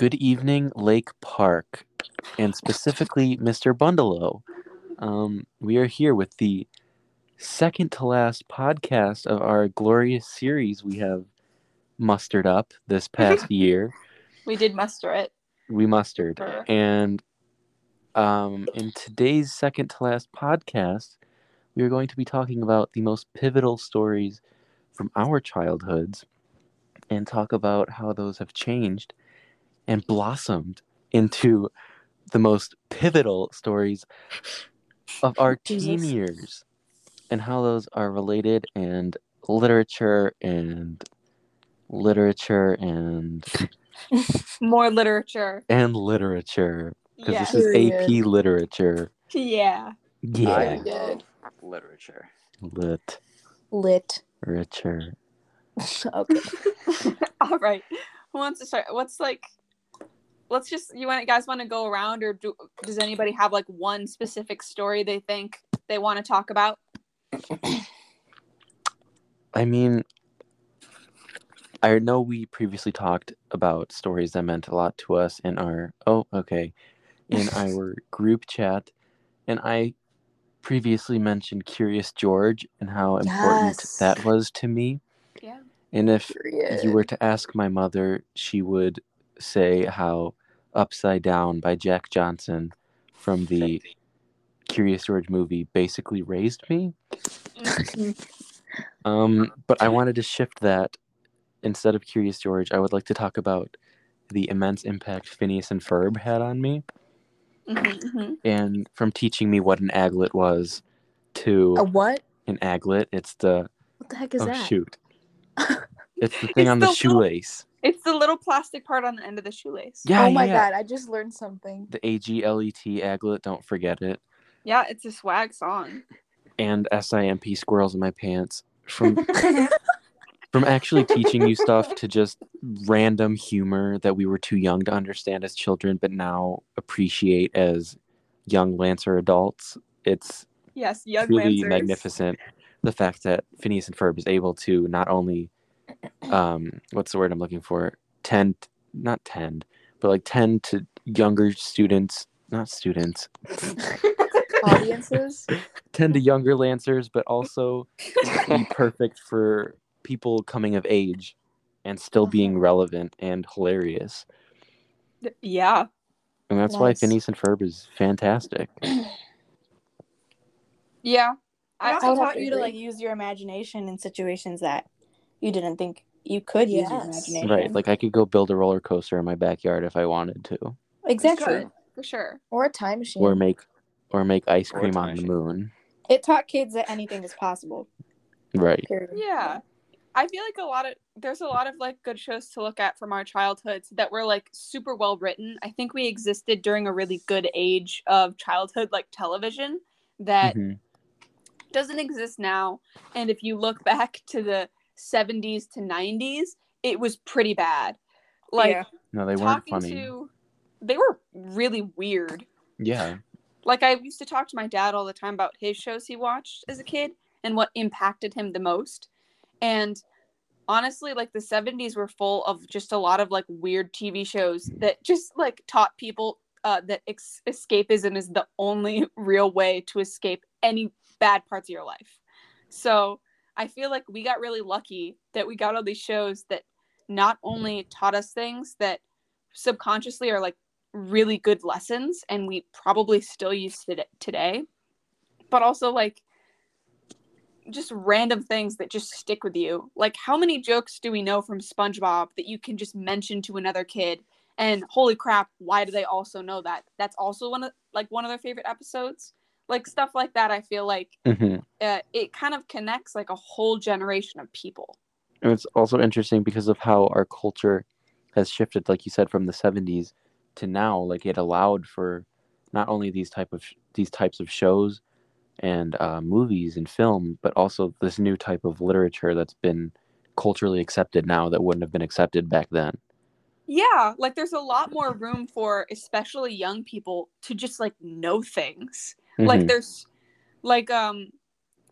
Good evening, Lake Park, and specifically Mr. Bundalow. Um, we are here with the second to last podcast of our glorious series we have mustered up this past year. We did muster it. We mustered. Sure. And um, in today's second to last podcast, we are going to be talking about the most pivotal stories from our childhoods and talk about how those have changed and blossomed into the most pivotal stories of our teen years and how those are related and literature and literature and More literature. and literature because Yeah. this is AP Period. literature. Yeah. Yeah, I did. literature. lit Lit. richer. Okay. All right. Who wants to start? What's like? Let's just. You want guys want to go around, or do, does anybody have like one specific story they think they want to talk about? I mean, I know we previously talked about stories that meant a lot to us in our oh okay, in our group chat, and I previously mentioned Curious George and how important Yes. that was to me. Yeah. And if Period. you were to ask my mother, she would say how Upside Down by Jack Johnson from the Curious George movie basically raised me. Um, but I wanted to shift that. Instead of Curious George, I would like to talk about the immense impact Phineas and Ferb had on me, Mhm, mhm. and from teaching me what an aglet was to A what? an aglet. It's the What the heck is oh that? shoot, it's the thing It's on the, the little- shoelace. It's the little plastic part on the end of the shoelace. Yeah, oh my yeah. god, I just learned something. The A G L E T aglet. Don't forget it. Yeah, it's a swag song. And S I M P squirrels in my pants. From from actually teaching you stuff to just random humor that we were too young to understand as children, but now appreciate as young Lancer adults. It's Yes, young really Lancers. magnificent. The fact that Phineas and Ferb is able to not only, um, what's the word I'm looking for? Tend, not tend, but like tend to younger students, not students, Audiences? tend to younger Lancers, but also be perfect for people coming of age and still being relevant and hilarious. Yeah. And that's why Nice. Phineas and Ferb is fantastic. Yeah. I I, also I would have taught you to like use your imagination in situations that you didn't think you could use your Yes. imagination. Right. Like I could go build a roller coaster in my backyard if I wanted to. exactly. Good, for sure. or a time machine. Or make or make ice cream time on the moon. It taught kids that anything is possible. Right. Period. Yeah. I feel like a lot of there's a lot of like good shows to look at from our childhoods that were like super well written. I think we existed during a really good age of childhood like television that Mhm. doesn't exist now. And if you look back to the 70s to 90s, it was pretty bad. Like Yeah. No, they weren't funny. to they were really weird. Yeah. Like I used to talk to my dad all the time about his shows he watched as a kid and what impacted him the most. And honestly, like the 70s were full of just a lot of like weird TV shows that just like taught people uh, that ex- escapism is the only real way to escape any bad parts of your life. So I feel like we got really lucky that we got all these shows that not only taught us things that subconsciously are like really good lessons and we probably still use it today but also like just random things that just stick with you. Like how many jokes do we know from spongebob that you can just mention to another kid and holy crap why do they also know that? That's also one of like one of their favorite episodes like stuff like that i feel like hmm uh, it kind of connects like a whole generation of people And it's also interesting because of how our culture has shifted, like you said, from the '70s to now. Like it allowed for not only these type of these types of shows and uh, movies and film, but also this new type of literature that's been culturally accepted now that wouldn't have been accepted back then. Yeah, like there's a lot more room for especially young people to just like know things. Like Mhm. there's like um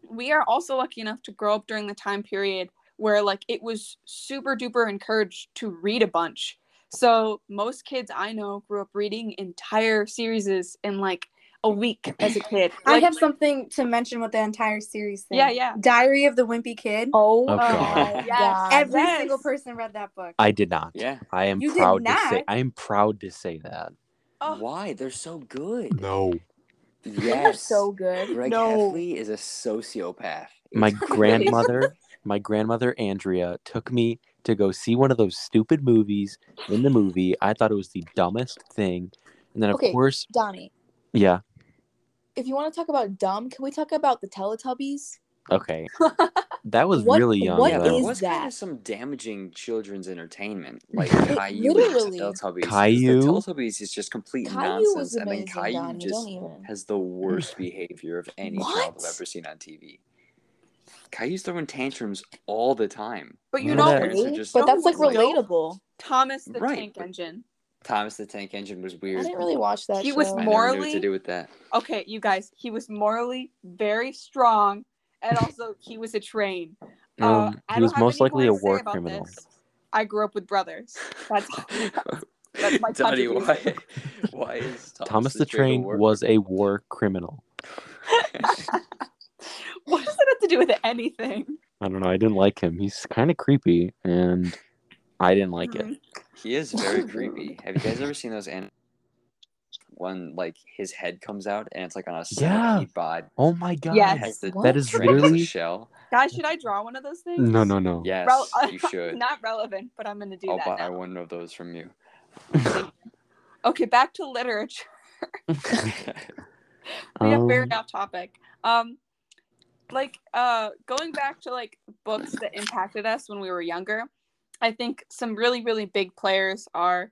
we are also lucky enough to grow up during the time period where like it was super duper encouraged to read a bunch. So most kids I know grew up reading entire series in like a week as a kid. I have something to mention with the entire series thing. Yeah, yeah. Diary of the Wimpy Kid. Oh, Oh, my God. Yes. Every yes. single person read that book. I did not. Yeah. I am You proud to say? I am proud to say that. Oh. Why? They're so good. No. They're Yes. so good. Greg No. Heffley is a sociopath. My grandmother, my grandmother Andrea took me to go see one of those stupid movies in the movie. I thought it was the dumbest thing. And then of Okay. course, Donnie, yeah, if you want to talk about dumb, can we talk about the Teletubbies? Okay. That was What- really young. what yeah, though. there is was kind that? of some damaging children's entertainment, like It Caillou literally- and Teletubbies. 'cause Caillou? The Teletubbies is just complete Caillou nonsense, was and then amazing, Caillou Donnie. just Don't even. has the worst behavior of any child What? I've ever seen on TV. Caillou's throwing tantrums all the time. But you Remember know, that- Parents are Really? just But that's like like- relatable. Thomas the Right, Tank but- Engine. Thomas the Tank Engine was weird. I didn't really watch that. He was show. I never knew what morally- to do with that. Okay, you guys, he was morally very strong, and also he was a train. Uh, Um, I he was most likely a war criminal. this. I grew up with brothers. That's that's my Donnie, why, why is Thomas, Thomas the Train Train war was a war criminal. what does that have to do with anything? I don't know. I didn't like him. He's kind of creepy, and I didn't like it. Mhm. He is very creepy. Have you guys ever seen those anim- when like his head comes out and it's like on a Yeah. centipede body? Oh my god. Yes. The That is really shell. Guys, should I draw one of those things? no, no, no. Yes, Rel- you should. Not relevant, but I'm gonna do I'll that. buy now. one of those from you. Okay, back to literature. we have very Um, off topic. Um, like uh, going back to like books that impacted us when we were younger. I think some really really big players are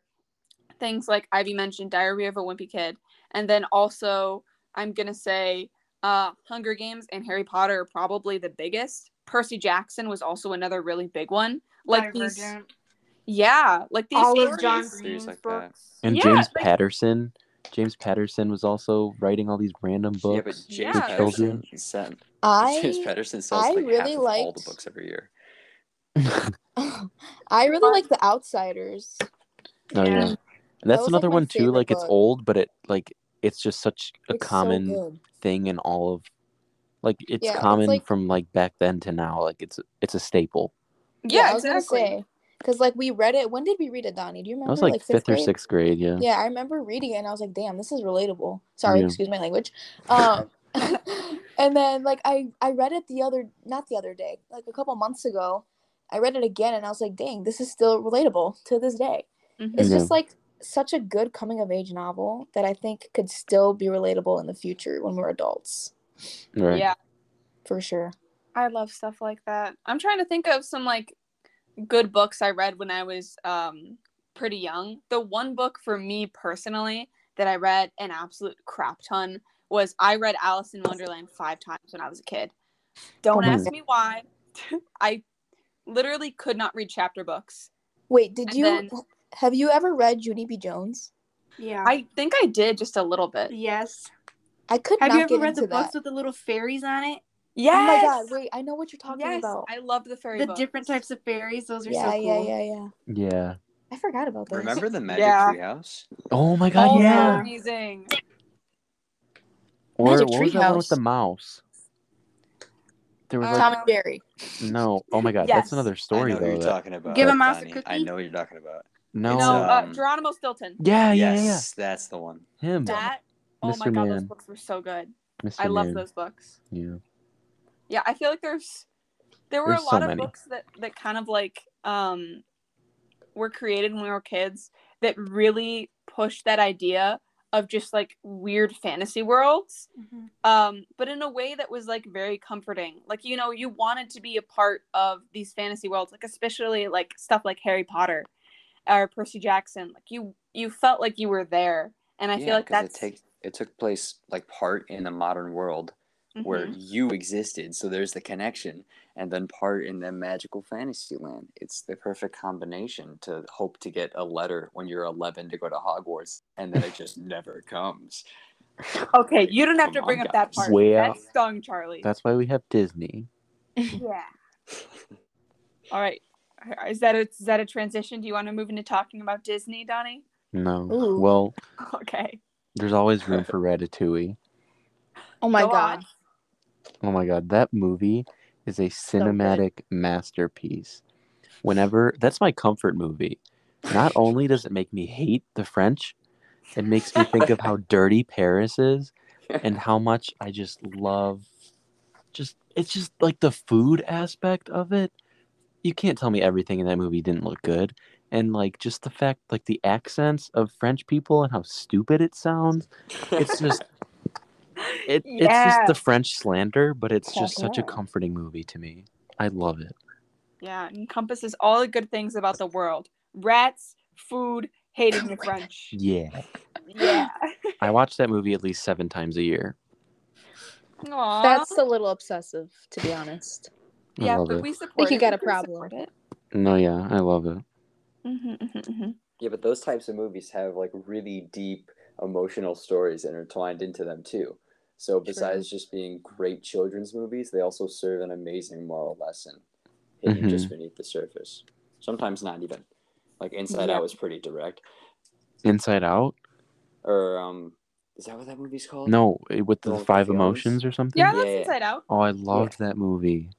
things like Ivy mentioned, Diary of a Wimpy Kid, and then also I'm gonna say uh, Hunger Games and Harry Potter are probably the biggest. Percy Jackson was also another really big one. Like these, yeah, like these all of stories- John Series Green's like books. and Yeah, James like- Patterson. James Patterson was also writing all these random books yeah, but books James Yeah. for Patterson sent I James Patterson sells I like half really of all the books every year. I really like The Outsiders. Oh Yeah. Yeah, and that's was, another like, one too. favorite Like it's old, but it like it's just such a It's common good. thing in all of like it's Yeah, it's common like- from like back then to now. Like it's it's a staple. Yeah, I was exactly. because like we read it. When did we read it, Donnie? Do you remember? I was like, fifth, or sixth grade. Yeah. Yeah, I remember reading it and I was like, damn, this is relatable. Sorry, Yeah. excuse my language. Um, and then like I I read it the other not the other day, like a couple months ago. I read it again and I was like, dang, this is still relatable to this day. Mhm. It's Yeah. just like such a good coming of age novel that I think could still be relatable in the future when we're adults. Right. Yeah, For sure. I love stuff like that. I'm trying to think of some like good books I read when I was um pretty young. The one book for me personally that I read an absolute crap ton was I read Alice in Wonderland five times when I was a kid. Don't Oh my ask me why. I literally could not read chapter books. Wait, did And you then- have you ever read Junie B. Jones? Yeah. I think I did just a little bit. yes. I could Have not you ever get read the that. books with the little fairies on it? Yes. Oh my god, wait, I know what you're talking yes, about. I love the fairy The books. different types of fairies. Those are yeah, so cool. yeah, yeah, yeah. Yeah. I forgot about this. Remember the Magic Yeah. Treehouse? Oh my god. Oh, yeah. amazing. Or Magic what was that one with the mouse? There was Uh, like Tom and Jerry. no. Oh my god, Yes. that's another story I know though. what you're that- talking about. Give a mouse a Donnie. I know what you're talking about. No. no, uh, Um, Geronimo Stilton. Yeah, yeah, yeah. yes, that's the one. Him. That. Oh my Mr. god, those books were so good. Mr. I love those books. Yeah. Yeah, I feel like there's there were There's a so lot of many. books that that kind of like um were created when we were kids that really pushed that idea of just like weird fantasy worlds Mhm. um but in a way that was like very comforting like you know you wanted to be a part of these fantasy worlds like especially like stuff like harry potter or percy jackson like you you felt like you were there and i yeah, feel like 'cause that's it, take, it took place like part in the modern world where Mhm. you existed. So there's the connection, and then part in the magical fantasy land. It's the perfect combination to hope to get a letter when you're 11 to go to Hogwarts, and then it just never comes. okay you don't have to bring on, up that part Well, that stung charlie That's why we have Disney. yeah all right Is that a, is that a transition? Do you want to move into talking about Disney, Donnie? No. Ooh. Well, Okay. there's always room for Ratatouille. Oh my Go god. on. Oh my god, that movie is a good. cinematic masterpiece. Whenever that's my comfort movie. Not only does it make me hate the French, it makes me think of how dirty Paris is and how much I just love just it's just like the food aspect of it. You can't tell me everything in that movie didn't look good. And like just the fact like the accents of French people and how stupid it sounds. It's just it, it's just the French slander, but it's just such a comforting movie to me. I love it. Yeah, it encompasses all the good things about the world: rats, food, hating the French. Yeah. Yeah. I watch that movie at least seven times a year. Aww. That's a little obsessive, to be honest. I yeah, but it. we support. you it. got a problem. support it. No, yeah, I love it. Mhm, mhm, mhm. Yeah, but those types of movies have like really deep emotional stories intertwined into them too. So besides just being great children's movies, they also serve an amazing moral lesson hidden just beneath the surface. Sometimes not even. Like Inside Yeah. Out was pretty direct. Inside Out? Or um is that what that movie's called? No, with the Oh, five Films? emotions or something. Yeah, that's Yeah. Inside Out. Oh, I loved that movie.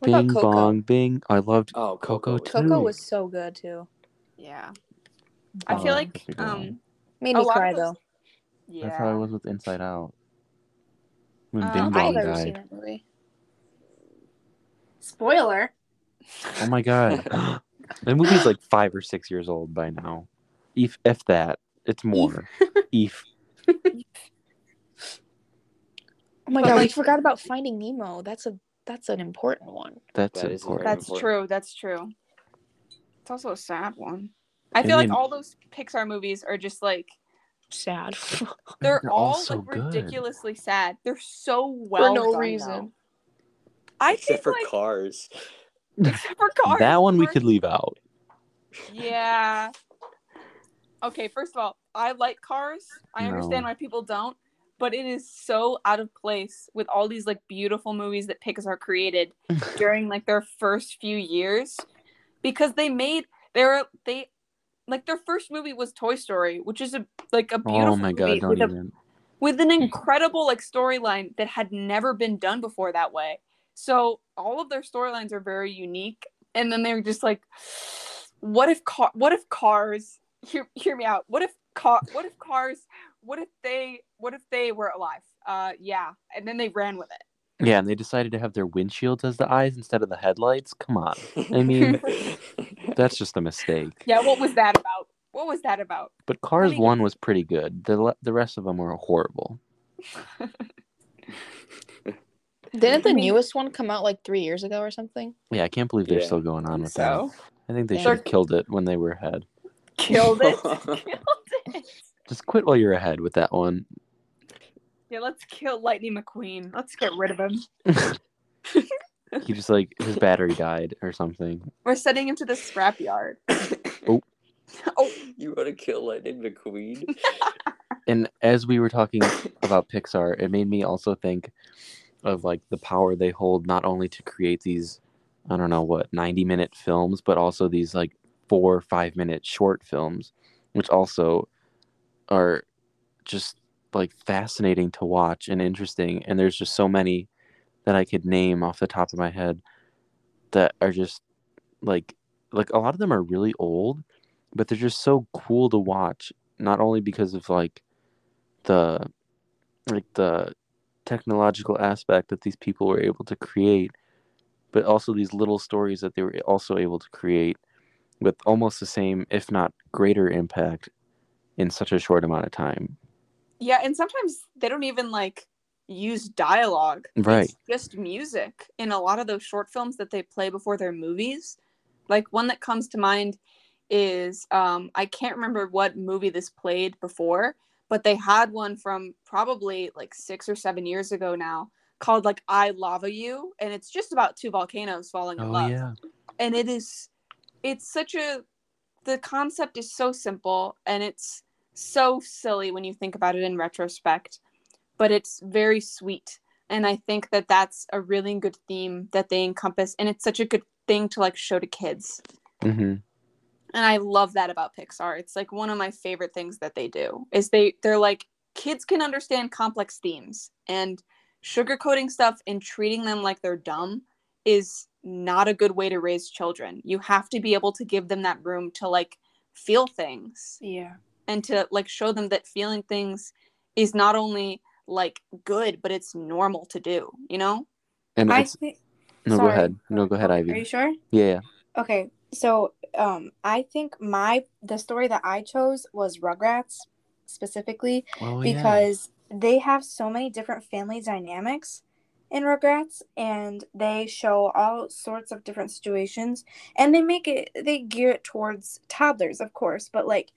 What Bing Coco? bong bing. I loved Oh, Coco Coco. too. Coco was so good too. Yeah. I feel Oh, like that's a good one. um Made A me lot cry those- though. yeah. That's how I was with Inside Out. When Uh, Bing Bong I've never seen died. Spoiler. Oh my god. that movie's like five or six years old by now. If if that. It's more. If. Oh my But, god, we forgot about Finding Nemo. That's a that's an important one. That's That is important. That's important. true. That's true. It's also a sad one. I And feel like then- all those Pixar movies are just like Sad. they're, They're all all, so like good. ridiculously sad. They're so well For no done, reason. though. I Except think for like Cars. except for cars. that one we could leave out. Yeah. Okay, first of all, I like Cars. I understand No. why people don't, but it is so out of place with all these like beautiful movies that Pixar created during like their first few years because they made their they like their first movie was Toy Story, which is a like a oh beautiful Oh my god, movie with a with an incredible like storyline that had never been done before that way. So all of their storylines are very unique, and then they're just like, what if car? What if cars? Hear, hear me out. What if car? What if cars? What if they? What if they were alive? Uh, yeah. And then they ran with it. Yeah, and they decided to have their windshields as the eyes instead of the headlights. Come on. I mean, that's just a mistake. Yeah. What was that about? What was that about? But Cars me- 1 was pretty good. The the rest of them were horrible. Didn't the newest one come out like three years ago or something? Yeah, I can't believe they're Yeah. still going on with so that. I think they Yeah. should have killed it when they were ahead. killed it. killed it. Just quit while you're ahead with that one. Yeah. Let's kill Lightning McQueen. Let's get rid of him. He just like his battery died or something. We're sending him to the scrapyard. Oh. oh. you want to kill Lightning McQueen? And as we were talking about Pixar, it made me also think of like the power they hold not only to create these I don't know what 90 minute films, but also these like 4 or 5 minute short films which also are just like fascinating to watch and interesting and there's just so many that I could name off the top of my head that are just like like a lot of them are really old but they're just so cool to watch not only because of like the like the technological aspect that these people were able to create but also these little stories that they were also able to create with almost the same if not greater impact in such a short amount of time Yeah, and sometimes they don't even like use dialogue. Right. It's just music in a lot of those short films that they play before their movies. Like one that comes to mind is um I can't remember what movie this played before, but they had one from probably like 6 or 7 years ago now called like I Lava You and it's just about two volcanoes falling in oh love yeah and it is it's such a the concept is so simple and it's so silly when you think about it in retrospect but it's very sweet. And i think that that's a really good theme that they encompass and it's such a good thing to like show to kids. Hmm and i love that about pixar. It's like one of my favorite things that they do is they they're like kids can understand complex themes and sugarcoating stuff and treating them like they're dumb is not a good way to raise children. You have to be able to give them that room to like feel things. Yeah. And to like show them that feeling things is not only like good but it's normal to do you know And I it's think. no, go ahead. No, go ahead, Ivy. Are you sure? Yeah, yeah. Okay, so um, I think my the story that I chose was Rugrats specifically Oh, yeah. because they have so many different family dynamics in Rugrats, and they show all sorts of different situations, and they make it they gear it towards toddlers, of course, but like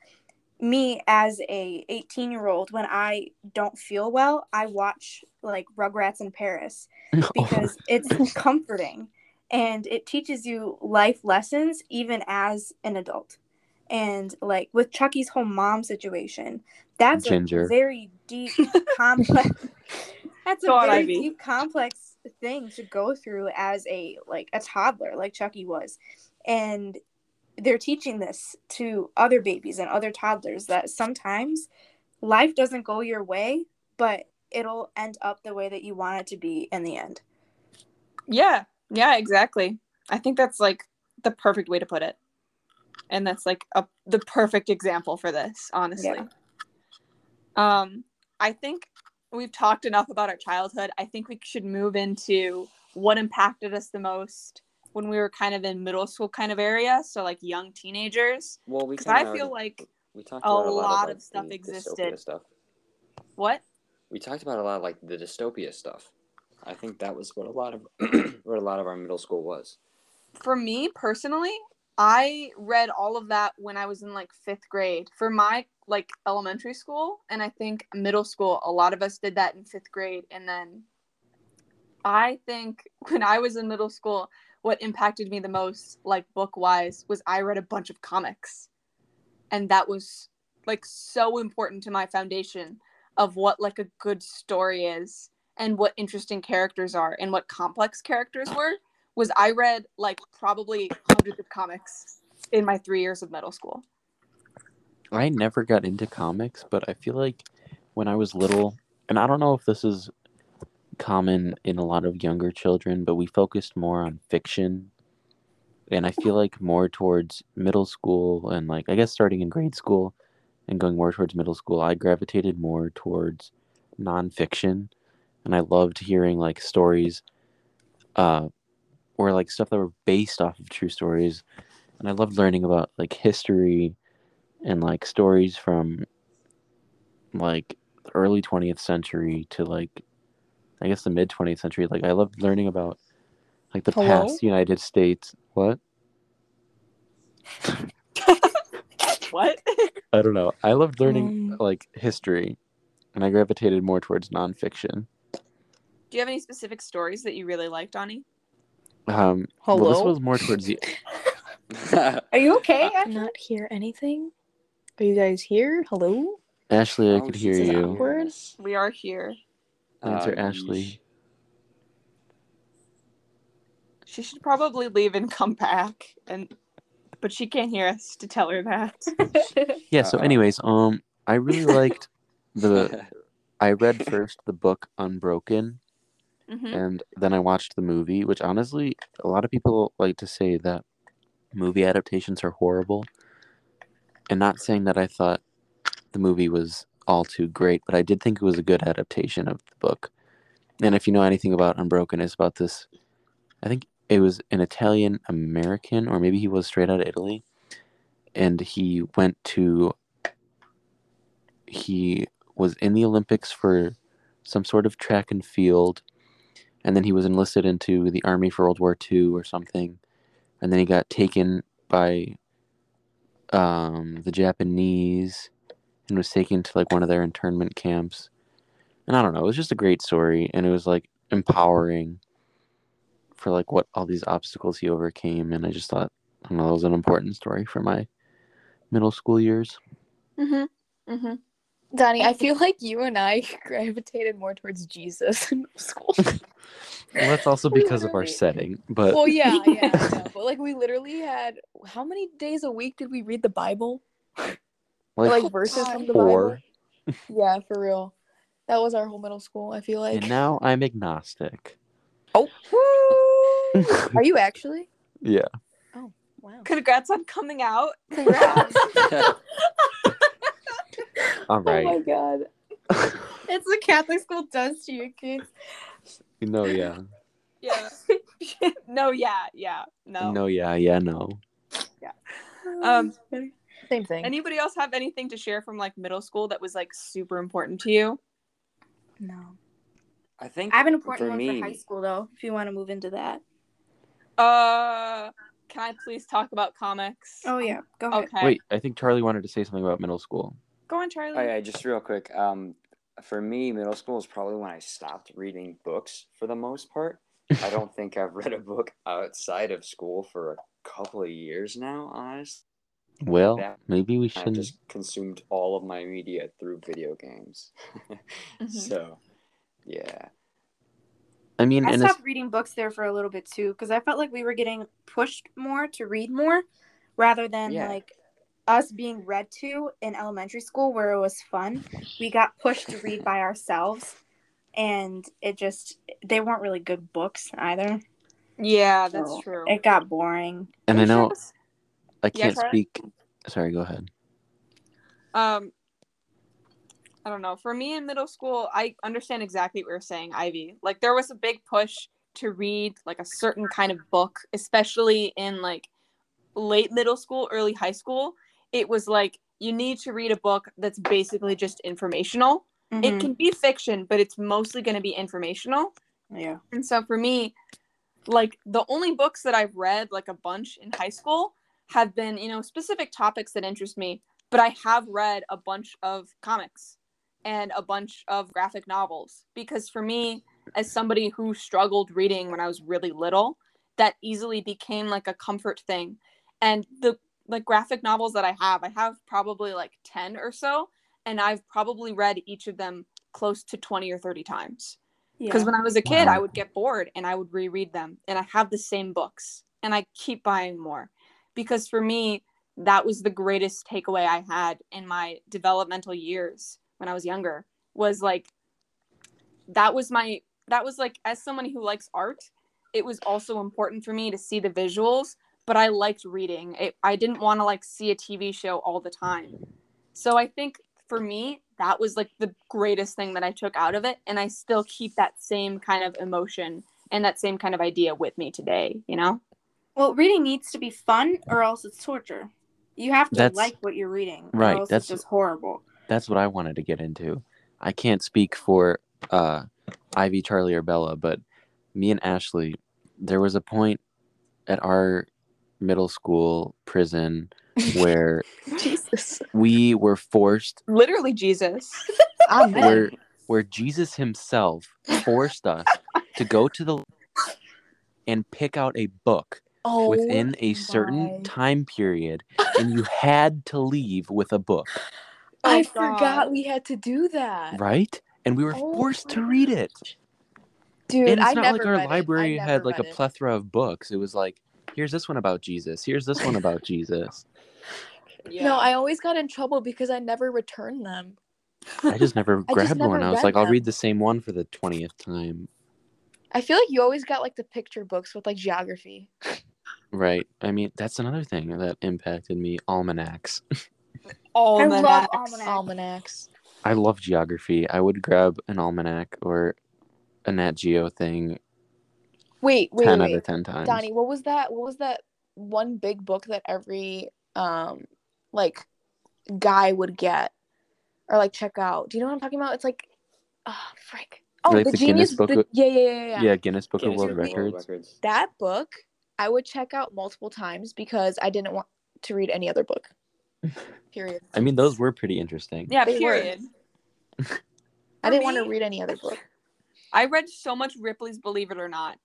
me as a 18 year old when i don't feel well i watch like rugrats in paris oh, because it's comforting and it teaches you life lessons even as an adult. And like with Chucky's whole mom situation, that's Ginger. a very deep, complex. that's a Go on, very Ivy. deep, complex thing to go through as a like a toddler, like Chucky was, and they're teaching this to other babies and other toddlers that sometimes life doesn't go your way, but it'll end up the way that you want it to be in the end. yeah yeah exactly. I think that's like the perfect way to put it. And that's like a, the perfect example for this honestly. Um i think we've talked enough about our childhood. I think we should move into what impacted us the most when we were kind of in middle school kind of area so like young teenagers Well, we because kinda i feel already- like we talked a about a lot lot, of like, stuff existed. Stuff. what We talked about a lot of like the dystopia stuff. I think that was what a lot of what a lot of our middle school was. for me personally i read all of that when i was in like fifth grade for my like elementary school and i think middle school a lot of us did that in fifth grade and then i think when i was in middle school what impacted me the most like book wise was i read a bunch of comics and that was like so important to my foundation of what like a good story is and what interesting characters are and what complex characters were was I read like probably hundreds of comics in my three years of middle school. I never got into comics, but I feel like when I was little, and I don't know if this is common in a lot of younger children, but we focused more on fiction. And I feel like more towards middle school and like I guess starting in grade school and going more towards middle school, I gravitated more towards nonfiction. And I loved hearing like stories uh or like stuff that were based off of true stories. And I loved learning about like history and like stories from like early 20th century to like I guess the mid 20th century. Like I loved learning about like the Hello? past United States. What? What? I don't know. I loved learning Um. like history, and I gravitated more towards nonfiction. Do you have any specific stories that you really liked, Ani? Um, Well, this Hello? was more towards the. Are you okay? I cannot hear anything. Are you guys here? Hello? Ashley, I Oh, could hear you. awkward. We are here. Answer Uh, Ashley. She should probably leave and come back, and but she can't hear us to tell her that. Yeah. So, anyways, um, I really liked the. I read first the book Unbroken, hmm and then I watched the movie, which honestly, a lot of people like to say that movie adaptations are horrible. And not saying that I thought the movie was all too great, but I did think it was a good adaptation of the book. And if you know anything about Unbroken, it's about this. I think it was an Italian American, or maybe he was straight out of Italy, and he went to. He was in the Olympics for some sort of track and field, and then he was enlisted into the army for World War II or something, and then he got taken by um, the Japanese and was taken to like one of their internment camps. And I don't know, it was just a great story, and it was like empowering for like what all these obstacles he overcame, and I just thought, I don't know, that was an important story for my middle school years. Mm hmm Donnie, I feel like you and I gravitated more towards Jesus in middle school. Well, that's also because of our setting. But well, yeah, yeah, know. But like, we literally had how many days a week did we read the Bible? Or, like, like verses from the four. Bible? Yeah, for real. That was our whole middle school. I feel like. and now I'm agnostic. oh! Are you actually? Yeah. Oh, wow. Congrats on coming out. Congrats. All right. Oh my god. It's what Catholic school does to you kids. no, yeah. Yeah. no, yeah, yeah. No. No, yeah, yeah, no. Yeah. Um Same thing. anybody else have anything to share from like middle school that was like super important to you? No. I think I have an important for one me, for high school though, if you want to move into that. Uh can I please talk about comics? Oh yeah, go ahead. Okay. Wait, I think Charlie wanted to say something about middle school. Go on, Charlie. Oh yeah, just real quick. Um, for me, middle school is probably when I stopped reading books for the most part. I don't think I've read a book outside of school for a couple of years now. Honest, Well, Yeah. maybe we shouldn't. just consumed all of my media through video games. Mhm. So, yeah, I mean, I and it's, stopped reading books there for a little bit too because I felt like we were getting pushed more to read more rather than Yeah. like us being read to in elementary school where it was fun. We got pushed to read by ourselves and it just they weren't really good books either. yeah, that's So true. It got boring. and I know Shows- I can't Charlie? speak. Sorry, go ahead. Um I don't know. For me in middle school, I understand exactly what you're saying, Ivy. Like there was a big push to read like a certain kind of book, especially in like late middle school, early high school. It was like you need to read a book that's basically just informational. It Mhm. can be fiction, but it's mostly going to be informational. yeah. And so for me, like the only books that I've read like a bunch in high school have been, you know, specific topics that interest me, but I have read a bunch of comics and a bunch of graphic novels because for me as somebody who struggled reading when I was really little, that easily became like a comfort thing. And the like graphic novels that I have, I have probably like 10 or so and I've probably read each of them close to 20 or 30 times because Yeah. when I was a kid, I would get bored and I would reread them, and I have the same books, and I keep buying more, because for me, that was the greatest takeaway I had in my developmental years when I was younger. Was like, that was my that was like as someone who likes art, it was also important for me to see the visuals, but I liked reading. It, I didn't want to like see a TV show all the time. So I think for me, that was like the greatest thing that I took out of it. And I still keep that same kind of emotion and that same kind of idea with me today, you know? Well, reading needs to be fun or else it's torture. You have to That's- like what you're reading. right, else that's- it's just horrible. That's what I wanted to get into. I can't speak for uh, Ivy, Charlie, or Bella, but me and Ashley, there was a point at our middle school prison where Jesus. we were forced, Literally Jesus. Where where Jesus himself forced us to go to the and pick out a book oh, within a certain my. time period, and you had to leave with a book, I Oh, forgot we had to do that. right? And we were Oh forced to read it. Dude, and it's I not never like our read it. I library had like a read it. plethora of books. It was like, here's this one about Jesus. Here's this one about Jesus. No, I always got in trouble because I never returned them. I just never I just grabbed never one. I was read like, I'll read the same one for the twentieth time. I feel like you always got like the picture books with like geography. Right. I mean, that's another thing that impacted me. Almanacs. I love Almanacs. almanacs. Almanacs. I love geography. I would grab an almanac or a Nat Geo thing Wait, wait, ten out wait. of ten times. Donnie, what was that? What was that one big book that every um like guy would get or like check out? Do you know what I'm talking about? It's like, oh frick. Oh, Like the, the genius. Guinness Book the- of- yeah, yeah, yeah, yeah. yeah, Guinness Book Guinness of World Book of Records. That book I would check out multiple times because I didn't want to read any other book. Period. I mean, those were pretty interesting. Yeah, They period. I didn't want to read any other book. I read so much Ripley's Believe It or Not.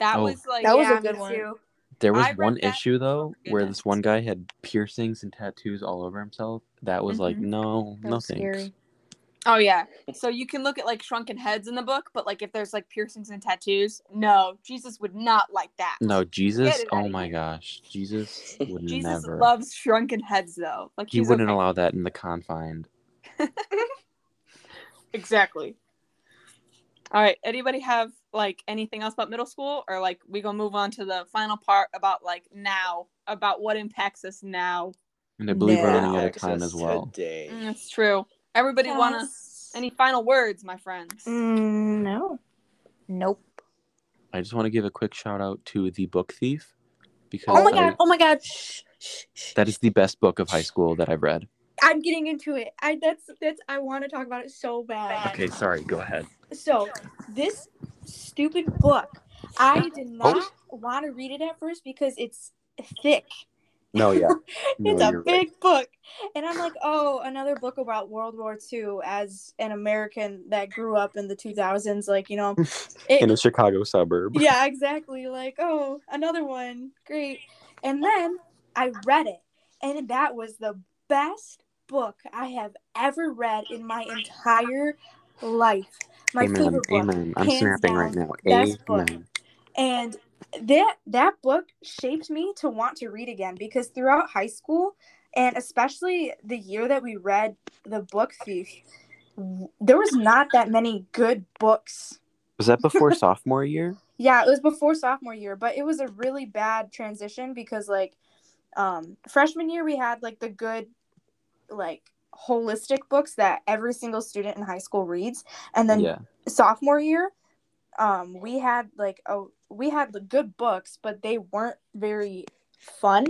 That Oh. was like That was a good one. too. There was one that- issue though oh, where this one guy had piercings and tattoos all over himself. That was like, Mhm. no, That no thanks. scary. Oh yeah. So you can look at like shrunken heads in the book, but like if there's like piercings and tattoos, no, Jesus would not like that. No, Jesus. Oh my gosh, Jesus would Jesus never. loves shrunken heads though. Like he wouldn't okay. allow that in the confined. Exactly. All right. Anybody have like anything else about middle school, or like we gonna move on to the final part about like now, about what impacts us now? And I believe we're running out of time as well. Today. Mm, That's true. Everybody wanna any final words, my friends? Mm, no. Nope. I just want to give a quick shout out to The Book Thief because Oh my I- god! Oh my god! Shh, shh, shh. that is the best book of high school that I've read. I'm getting into it. I that's that's I want to talk about it so bad. Okay, sorry. Go ahead. So this stupid book, I did not want to read it at first because it's thick. No, yeah. No, it's a big right. book, and I'm like, oh, another book about World War II. As an American that grew up in the 2000s, like you know, it, in a Chicago suburb. yeah, exactly. Like, oh, another one. Great. And then I read it, and that was the best book I have ever read in my entire life. My amen. favorite book. Amen. I'm snapping down, right now. best book. And that that book shaped me to want to read again because throughout high school and especially the year that we read The Book Thief, there was not that many good books Was that before sophomore year? yeah, it was before sophomore year, but it was a really bad transition because like um freshman year we had like the good like holistic books that every single student in high school reads and then yeah. sophomore year um we had like oh we had the good books but they weren't very fun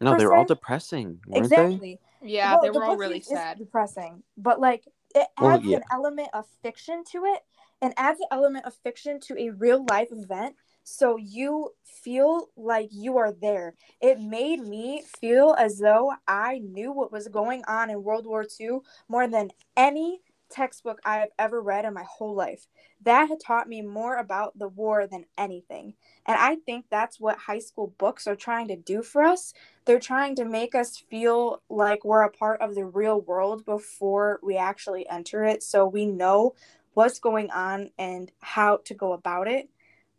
No, they were all depressing, weren't exactly Yeah, Well, they the were all really sad. depressing but like it Well, adds yeah. an element of fiction to it and adds an element of fiction to a real life event so you feel like you are there it made me feel as though i knew what was going on in world war ii more than any textbook i have ever read in my whole life that had taught me more about the war than anything and i think that's what high school books are trying to do for us they're trying to make us feel like we're a part of the real world before we actually enter it so we know what's going on and how to go about it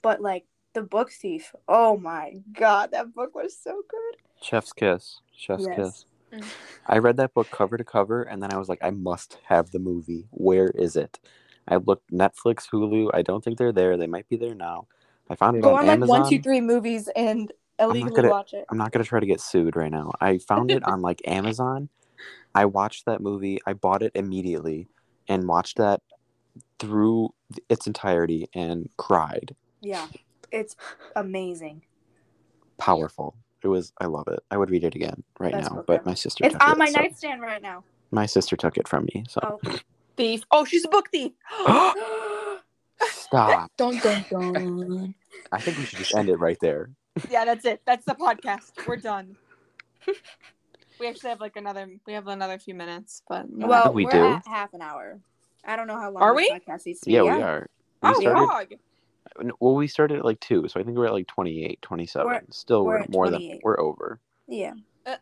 but like the book thief oh my god that book was so good Chef's kiss. Chef's Yes. kiss. Mm. I read that book cover to cover, and then I was like, I must have the movie. Where is it? I looked Netflix, Hulu. I don't think they're there. They might be there now. I found it go on, on like Amazon. one two three movies and illegally gonna- watch it I'm not gonna try to get sued right now. I found it on like Amazon. I watched that movie. I bought it immediately and watched that through its entirety and cried. yeah it's amazing Powerful. It was. I love it. I would read it again right Best now, book but my sister. it's took on it, my so- nightstand right now My sister took it from me. So oh Thief. Oh, she's a book thief. stop. Dun dun dun. I think we should just end it right there. yeah, that's it. That's the podcast. We're done. we actually have like another. We have another few minutes, but uh, well we we are do. at half an hour i don't know how long Are this we? podcast needs to be Yeah, we are. We oh, started. dog. Well, we started at like two, so I think we're at like 28, 27. We're- Still, we're we're, more than we're over. yeah uh,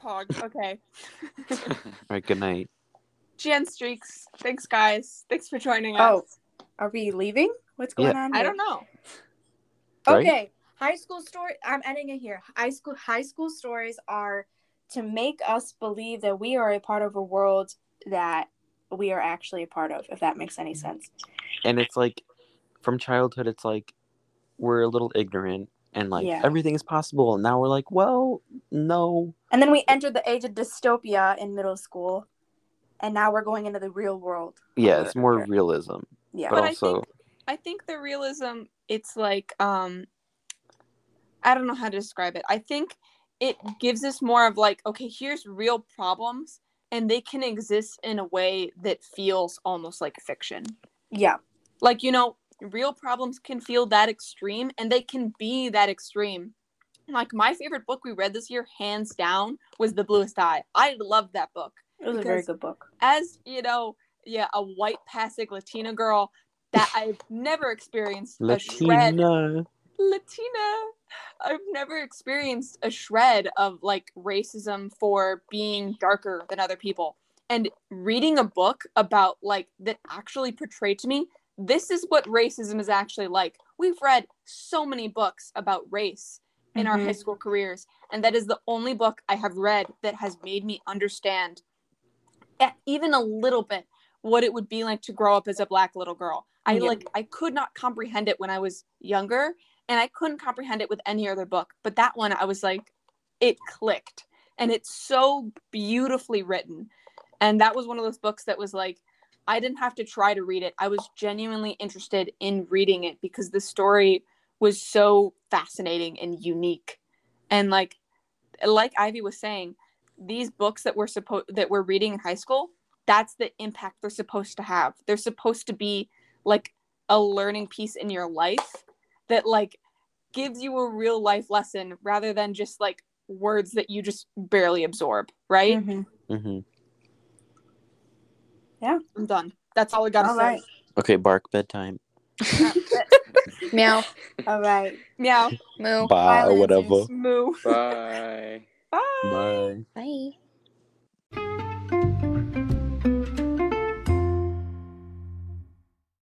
Pog. Okay. All right. Good night. Jen Streaks. Thanks, guys. Thanks for joining oh, us. Oh, are we leaving? What's going Yeah. on? I don't know. Right? Okay, high school story. I'm ending it here. High school high school stories are to make us believe that we are a part of a world that we are actually a part of. If that makes any sense. and it's like from childhood it's like we're a little ignorant and like Yeah. everything is possible and now we're like well no And then we entered the age of dystopia in middle school, and now we're going into the real world. yeah it's more Okay. realism Yeah. but, But I also think- I think the realism, it's like, um, I don't know how to describe it. I think it gives us more of like, okay, here's real problems, and they can exist in a way that feels almost like fiction. yeah. Like, you know, real problems can feel that extreme, and they can be that extreme. Like, my favorite book we read this year, hands down, was The Bluest Eye. I loved that book. It was a very good book. As, you know, yeah, a white passing Latina girl that I've never experienced a shred latina Latina. I've never experienced a shred of like racism for being darker than other people. and reading a book about like that actually portrayed to me this is what racism is actually like. We've read so many books about race in our Mhm. high school careers, and that is the only book I have read that has made me understand even a little bit what it would be like to grow up as a black little girl. I Yeah. like I could not comprehend it when I was younger, and I couldn't comprehend it with any other book. But that one I was like it clicked. And it's so beautifully written. And that was one of those books that was like I didn't have to try to read it. I was genuinely interested in reading it because the story was so fascinating and unique. And like like Ivy was saying, these books that we're supposed that we're reading in high school, that's the impact they're supposed to have. They're supposed to be like a learning piece in your life that like gives you a real life lesson rather than just like words that you just barely absorb, right? Mhm. hmm I'm done. That's all I got to say. right. Okay, bark bedtime. Meow. All right. Meow. Moo. Bye, Bye, whatever. Lancers. Moo. Bye. Bye. Bye. Bye.